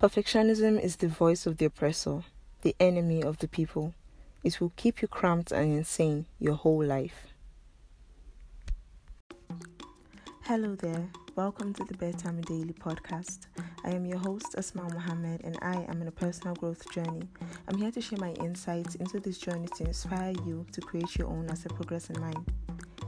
Perfectionism is the voice of the oppressor, the enemy of the people. It will keep you cramped and insane your whole life. Hello there. Welcome to the Better Me Daily podcast. I am your host, Asmau Mohammed, and I am on a personal growth journey. I'm here to share my insights into this journey to inspire you to create your own as a progress in mine.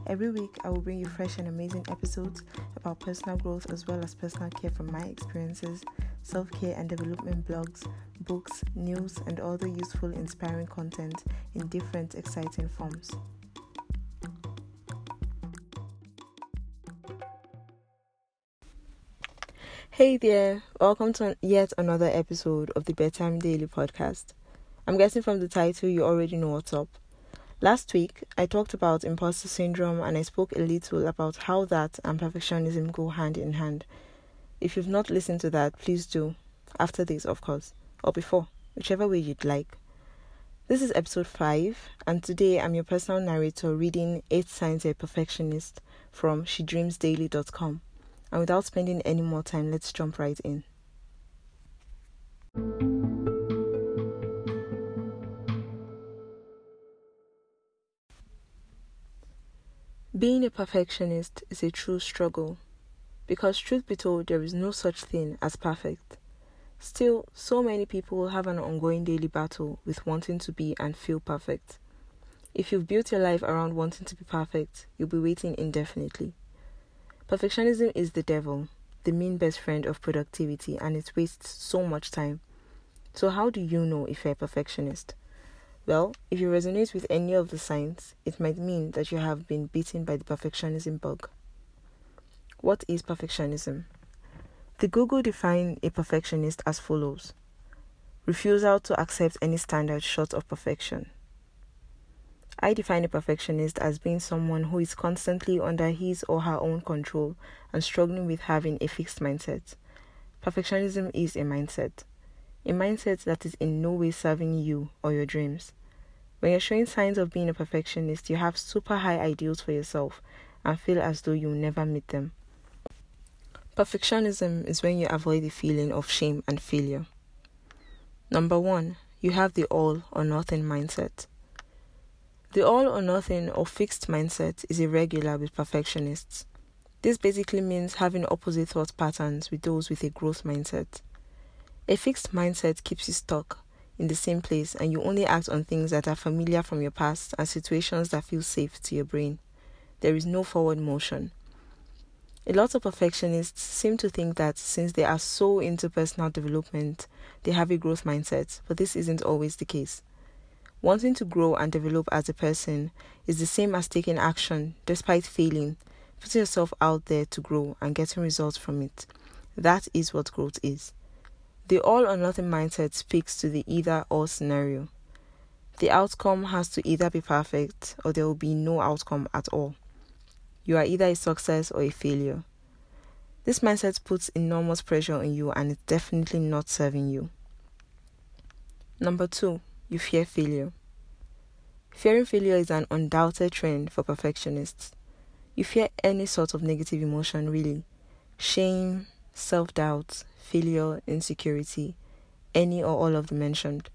Every week, I will bring you fresh and amazing episodes about personal growth as well as personal care from my experiences, self care and development blogs, books, news, and other useful, inspiring content in different, exciting forms. Hey there, welcome to yet another episode of the Better Me Daily Podcast. I'm guessing from the title you already know what's up. Last week, I talked about imposter syndrome and I spoke a little about how that and perfectionism go hand in hand. If you've not listened to that, please do. After this, of course, or before, whichever way you'd like. This is episode 5, and today I'm your personal narrator reading 8 Signs a Perfectionist from SheDreamsAllDay.com. And without spending any more time, let's jump right in. Being a perfectionist is a true struggle because, truth be told, there is no such thing as perfect. Still, so many people have an ongoing daily battle with wanting to be and feel perfect. If you've built your life around wanting to be perfect, you'll be waiting indefinitely. Perfectionism is the devil, the mean best friend of productivity, and it wastes so much time. So, how do you know if you're a perfectionist? Well, if you resonate with any of the signs, it might mean that you have been bitten by the perfectionism bug. What is perfectionism? The Google define a perfectionist as follows refusal to accept any standard short of perfection. I define a perfectionist as being someone who is constantly under his or her own control and struggling with having a fixed mindset. Perfectionism is a mindset a mindset that is in no way serving you or your dreams. When you're showing signs of being a perfectionist, you have super high ideals for yourself and feel as though you'll never meet them. Perfectionism is when you avoid the feeling of shame and failure. Number one, you have the all or nothing mindset. The all or nothing or fixed mindset is irregular with perfectionists. This basically means having opposite thought patterns with those with a growth mindset. A fixed mindset keeps you stuck in the same place and you only act on things that are familiar from your past and situations that feel safe to your brain. There is no forward motion. A lot of perfectionists seem to think that since they are so into personal development, they have a growth mindset, but this isn't always the case. Wanting to grow and develop as a person is the same as taking action despite failing, putting yourself out there to grow and getting results from it. That is what growth is. The all or nothing mindset speaks to the either or scenario. The outcome has to either be perfect or there will be no outcome at all. You are either a success or a failure. This mindset puts enormous pressure on you and it's definitely not serving you. Number two, you fear failure. Fearing failure is an undoubted trend for perfectionists. You fear any sort of negative emotion, really shame, self doubt, failure, insecurity, any or all of the mentioned.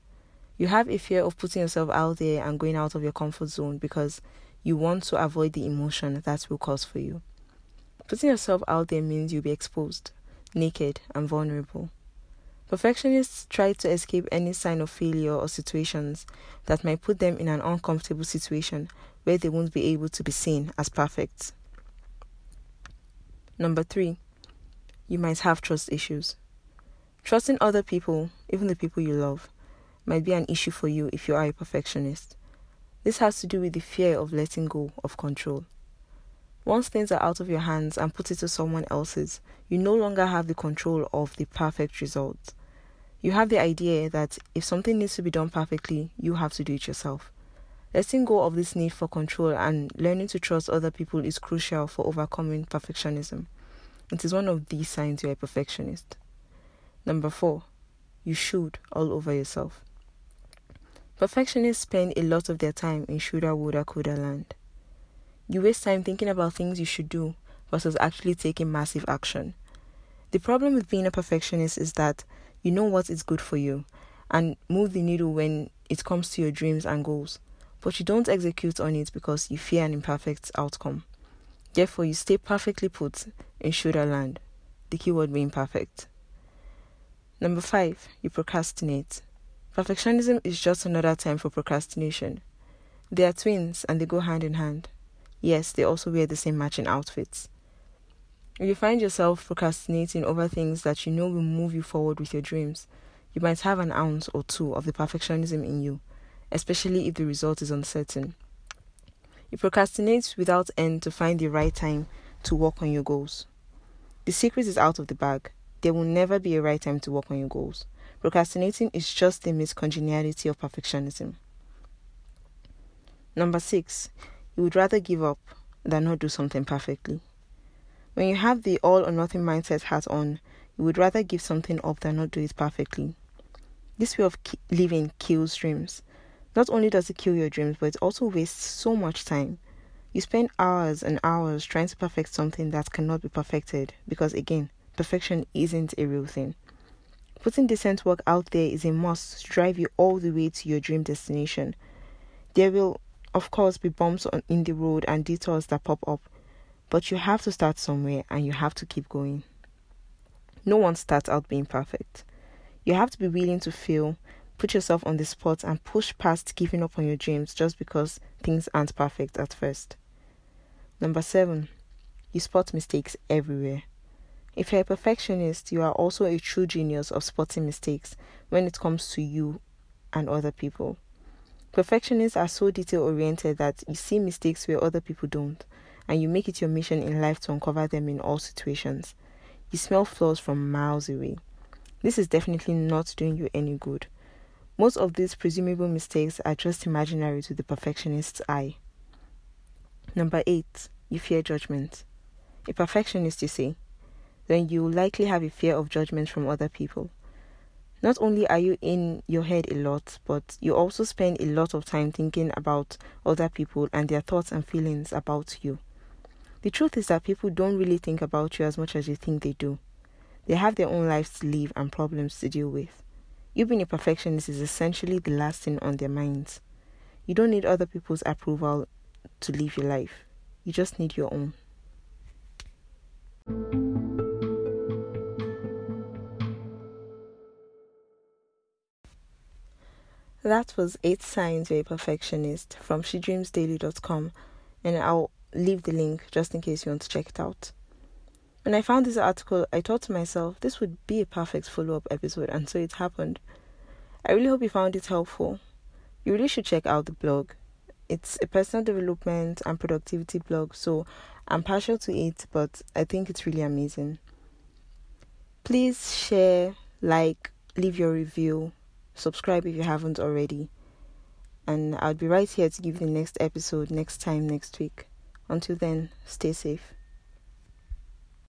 You have a fear of putting yourself out there and going out of your comfort zone because you want to avoid the emotion that will cause for you. Putting yourself out there means you'll be exposed, naked, and vulnerable. Perfectionists try to escape any sign of failure or situations that might put them in an uncomfortable situation where they won't be able to be seen as perfect. Number three, you might have trust issues. Trusting other people, even the people you love, might be an issue for you if you are a perfectionist. This has to do with the fear of letting go of control. Once things are out of your hands and put it to someone else's, you no longer have the control of the perfect result. You have the idea that if something needs to be done perfectly, you have to do it yourself. Letting go of this need for control and learning to trust other people is crucial for overcoming perfectionism. It is one of these signs you are a perfectionist. Number four, you should all over yourself. Perfectionists spend a lot of their time in shoulda, woulda, coulda land. You waste time thinking about things you should do versus actually taking massive action. The problem with being a perfectionist is that You know what is good for you and move the needle when it comes to your dreams and goals, but you don't execute on it because you fear an imperfect outcome. Therefore, you stay perfectly put in shoulder land, the keyword being perfect. Number five, you procrastinate. Perfectionism is just another term for procrastination. They are twins and they go hand in hand. Yes, they also wear the same matching outfits. If you find yourself procrastinating over things that you know will move you forward with your dreams, you might have an ounce or two of the perfectionism in you, especially if the result is uncertain. You procrastinate without end to find the right time to work on your goals. The secret is out of the bag. There will never be a right time to work on your goals. Procrastinating is just the miscongeniality of perfectionism. Number six, you would rather give up than not do something perfectly. When you have the all or nothing mindset hat on, you would rather give something up than not do it perfectly. This way of ki- living kills dreams. Not only does it kill your dreams, but it also wastes so much time. You spend hours and hours trying to perfect something that cannot be perfected because, again, perfection isn't a real thing. Putting decent work out there is a must to drive you all the way to your dream destination. There will, of course, be bumps on, in the road and detours that pop up, but you have to start somewhere and you have to keep going. No one starts out being perfect. You have to be willing to fail, put yourself on the spot, and push past giving up on your dreams just because things aren't perfect at first. Number seven, you spot mistakes everywhere. If you're a perfectionist, you are also a true genius of spotting mistakes when it comes to you and other people. Perfectionists are so detail oriented that you see mistakes where other people don't, and you make it your mission in life to uncover them in all situations. You smell flaws from miles away. This is definitely not doing you any good. Most of these presumable mistakes are just imaginary to the perfectionist's eye. Number 8. You fear judgment. A perfectionist, you see, then you likely have a fear of judgment from other people. Not only are you in your head a lot, but you also spend a lot of time thinking about other people and their thoughts and feelings about you. The truth is that people don't really think about you as much as you think they do. They have their own lives to live and problems to deal with. You being a perfectionist is essentially the last thing on their minds. You don't need other people's approval to live your life, you just need your own. That was 8 Signs You're a Perfectionist from SheDreamsAllDay.com, and I'll leave the link just in case you want to check it out. When I found this article, I thought to myself, this would be a perfect follow up episode, and so it happened. I really hope you found it helpful. You really should check out the blog. It's a personal development and productivity blog, so I'm partial to it, but I think it's really amazing. Please share, like, leave your review, subscribe if you haven't already. And I'll be right here to give you the next episode next time next week. Until then, stay safe.